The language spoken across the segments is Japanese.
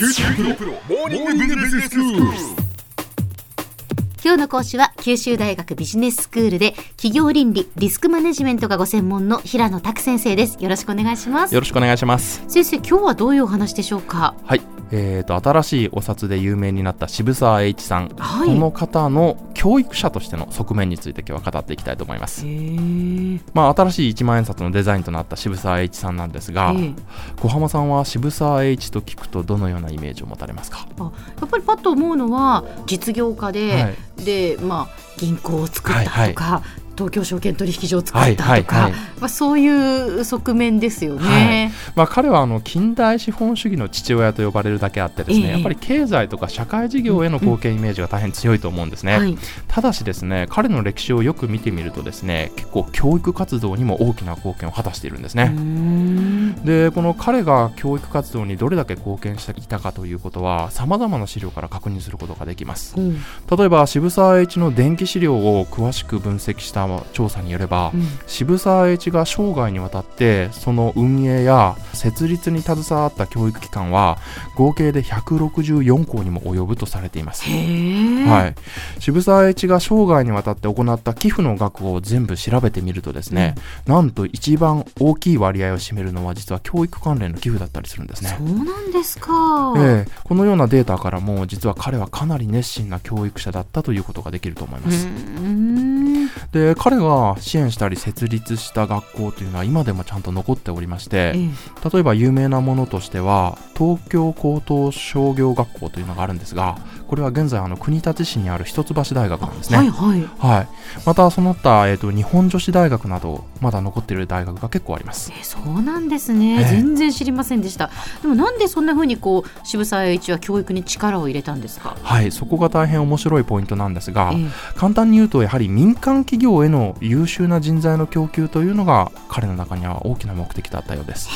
九州大学モーニングビジネススクール。今日の講師は九州大学ビジネススクールで企業倫理リスクマネジメントがご専門の平野拓先生です。よろしくお願いします。よろしくお願いします。先生今日はどういうお話でしょうか？はい。えー、と新しいお札で有名になった渋沢栄一さん、はい。この方の教育者としての側面について今日は語っていきたいと思います、えまあ、新しい一万円札のデザインとなった渋沢栄一さんなんですが、え。小浜さんは渋沢栄一と聞くとどのようなイメージを持たれますか？あやっぱりパッと思うのは実業家で、はいでまあ銀行を作ったとか、はいは東京証券取引所を作ったとか、はいはいはい。まあ、そういう側面ですよね。まあ、彼はあの近代資本主義の父親と呼ばれるだけあってですね、ええ。やっぱり経済とか社会事業への貢献イメージが大変強いと思うんですね、はい、ただしですね彼の歴史をよく見てみるとですね結構教育活動にも大きな貢献を果たしているんですね、うーんでこの彼が教育活動にどれだけ貢献していたかということはさまざまな資料から確認することができます。うん。例えば渋沢栄一の電気資料を詳しく分析した調査によれば、うん。渋沢栄一が生涯にわたってその運営や設立に携わった教育機関は合計で164校にも及ぶとされています。はい、渋沢栄一が生涯にわたって行った寄付の額を全部調べてみるとですね、なんと一番大きい割合を占めるのは実は教育関連の寄付だったりするんですねそ。うなんですか。ええこのようなデータからも実は彼はかなり熱心な教育者だったということができると思います。で彼が支援したり設立した学校というのは今でもちゃんと残っておりましてええ例えば有名なものとしては東京高等商業学校というのがあるんですがこれは現在あの国立市にある一橋大学なんですね。はいはい。はい、またその他、えー、と日本女子大学などまだ残っている大学が結構あります。えそうなんですね、ええ。全然知りませんでした。でもなんでそんな風にこう渋沢栄一は教育に力を入れたんですか、はい、そこが大変面白いポイントなんですが、え簡単に言うとやはり民間企業への優秀な人材の供給というのが彼の中には大きな目的だったようです。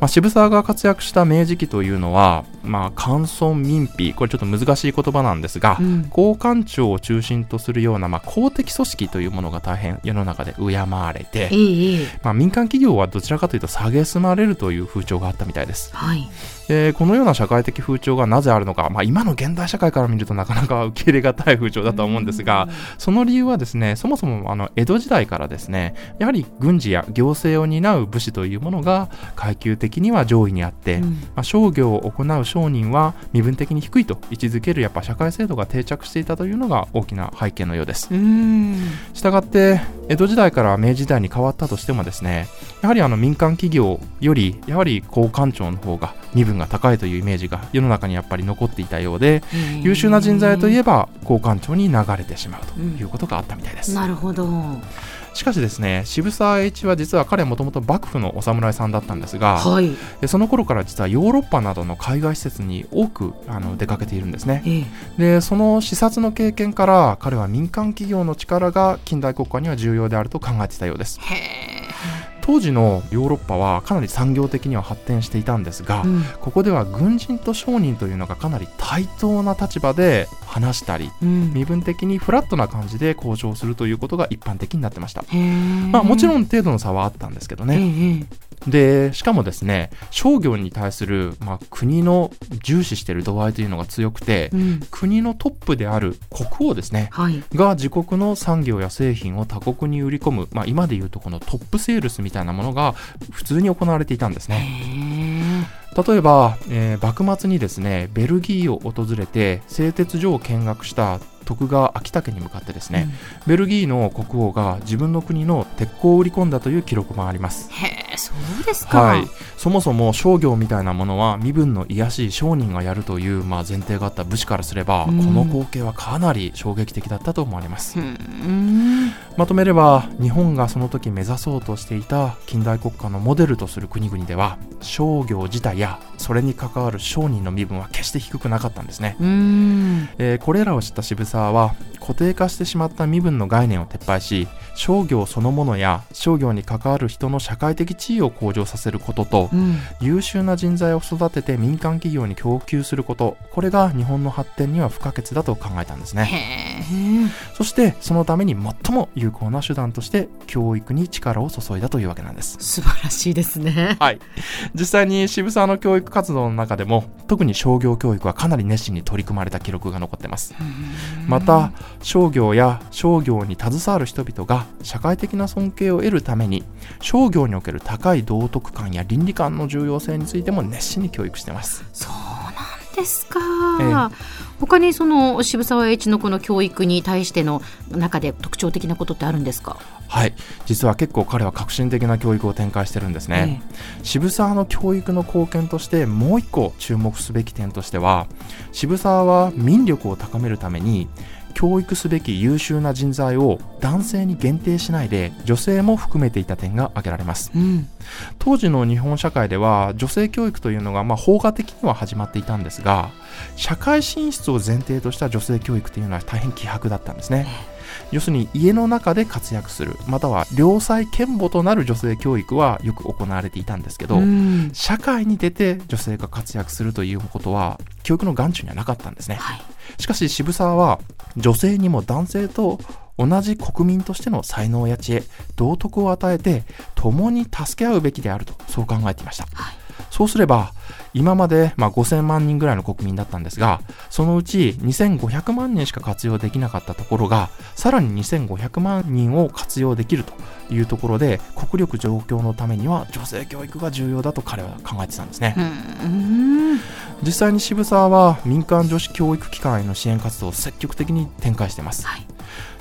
まあ、渋沢が活躍した明治期というのは、まあ、官村民費これちょっと難しい言葉なんですが、うん。公官庁を中心とするような、まあ、公的組織というものが大変世の中で敬われてえ、えええ。まあ、民間企業はどちらかというと蔑まれるという風潮があったみたいです。はい。でこのような社会的風潮がなぜあるのか、まあ、今の現代社会から見るとなかなか受け入れがたい風潮だとは思うんですが、その理由はですねそもそもあの江戸時代からですねやはり軍事や行政を担う武士というものが階級的には上位にあって、うん。まあ、商業を行う商人は身分的に低いと位置づけるやっぱ社会制度が定着していたというのが大きな背景のようです。うしたがって江戸時代から明治時代に変わったとしてもですねやはりあの民間企業よりやはり公官庁の方が身分が高いというイメージが世の中にやっぱり残っていたようで優秀な人材といえば公官庁に流れてしまうということがあったみたいです。なるほどしかしですね渋沢栄一は実は彼もともと幕府のお侍さんだったんですがはい。でその頃から実はヨーロッパなどの海外施設に多くあの出かけているんですね。ええ。でその視察の経験から彼は民間企業の力が近代国家には重要であると考えていたようです。へえ当時のヨーロッパはかなり産業的には発展していたんですが、うん。ここでは軍人と商人というのがかなり対等な立場で話したりうん。身分的にフラットな感じで交渉するということが一般的になってました。まあもちろんん程度の差はあったんですけどね、ええでしかもですね商業に対する、まあ、国の重視している度合いというのが強くて、うん。国のトップである国王ですねはい。が自国の産業や製品を他国に売り込む、まあ、今でいうとこのトップセールスみたいなものが普通に行われていたんですへねえ例えば、えー幕末にですねベルギーを訪れて製鉄所を見学した徳川昭武に向かってですね、ベルギーの国王が自分の国の鉄鋼を売り込んだという記録もあります。へえそうですか。はい、そもそも商業みたいなものは身分の卑しい商人がやるという、まあ、前提があった武士からすれば、うん。この光景はかなり衝撃的だったと思われます。うーん。まとめれば日本がその時目指そうとしていた近代国家のモデルとする国々では商業自体やそれに関わる商人の身分は決して低くなかったんですね、うーん。えーこれらを知った渋沢は固定化してしまった身分の概念を撤廃し商業そのものや商業に関わる人の社会的地位を向上させることとうん優秀な人材を育てて民間企業に供給することこれが日本の発展には不可欠だと考えたんですねそしてそのために最も有有効な手段として教育に力を注いだというわけなんです。素晴らしいですね。はい。実際に渋沢の教育活動の中でも、特に商業教育はかなり熱心に取り組まれた記録が残っています。また、商業や商業に携わる人々が社会的な尊敬を得るために、商業における高い道徳観や倫理観の重要性についても熱心に教育しています。そうなんですか。え他にその渋沢栄一のこの教育に対しての中で特徴的なことってあるんですか？はい。実は結構彼は革新的な教育を展開してるんですね。渋沢の教育の貢献としてもう一個注目すべき点としては渋沢は民力を高めるために教育すべき優秀な人材を男性に限定しないで女性も含めていた点が挙げられますうん。当時の日本社会では女性教育というのがまあ法画的には始まっていたんですが社会進出を前提とした女性教育というのは大変希薄だったんですね要するに家の中で活躍するまたは良妻賢母となる女性教育はよく行われていたんですけど、うん。社会に出て女性が活躍するということは教育の眼中にはなかったんですね。はい。しかし渋沢は女性にも男性と同じ国民としての才能や知恵道徳を与えて共に助け合うべきであるとそう考えていました、はいそうすれば今まで、まあ、5000万人ぐらいの国民だったんですがそのうち2500万人しか活用できなかったところがさらに2500万人を活用できるというところで国力状況のためには女性教育が重要だと彼は考えてたんですね、うん。実際に渋沢は民間女子教育機関への支援活動を積極的に展開しています、はい。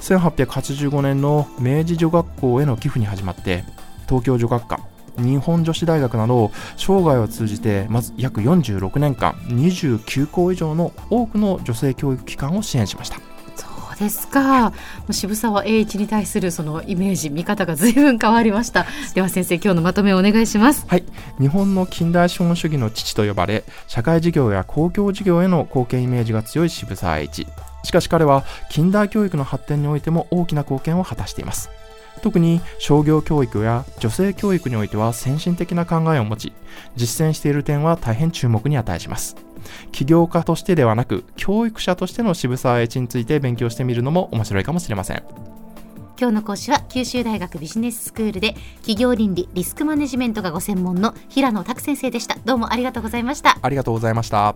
1885年の明治女学校への寄付に始まって東京女学科日本女子大学など生涯を通じてまず約46年間29校以上の多くの女性教育機関を支援しましたそうですか。もう渋沢栄一に対するそのイメージ見方が随分変わりました。では先生今日のまとめをお願いします。はい日本の近代資本主義の父と呼ばれ社会事業や公共事業への貢献イメージが強い渋沢栄一しかし彼は近代教育の発展においても大きな貢献を果たしています特に商業教育や女性教育においては先進的な考えを持ち実践している点は大変注目に値します起業家としてではなく教育者としての渋沢栄一について勉強してみるのも面白いかもしれません今日の講師は九州大学ビジネススクールで企業倫理リスクマネジメントがご専門の平野拓先生でした。どうもありがとうございました。ありがとうございました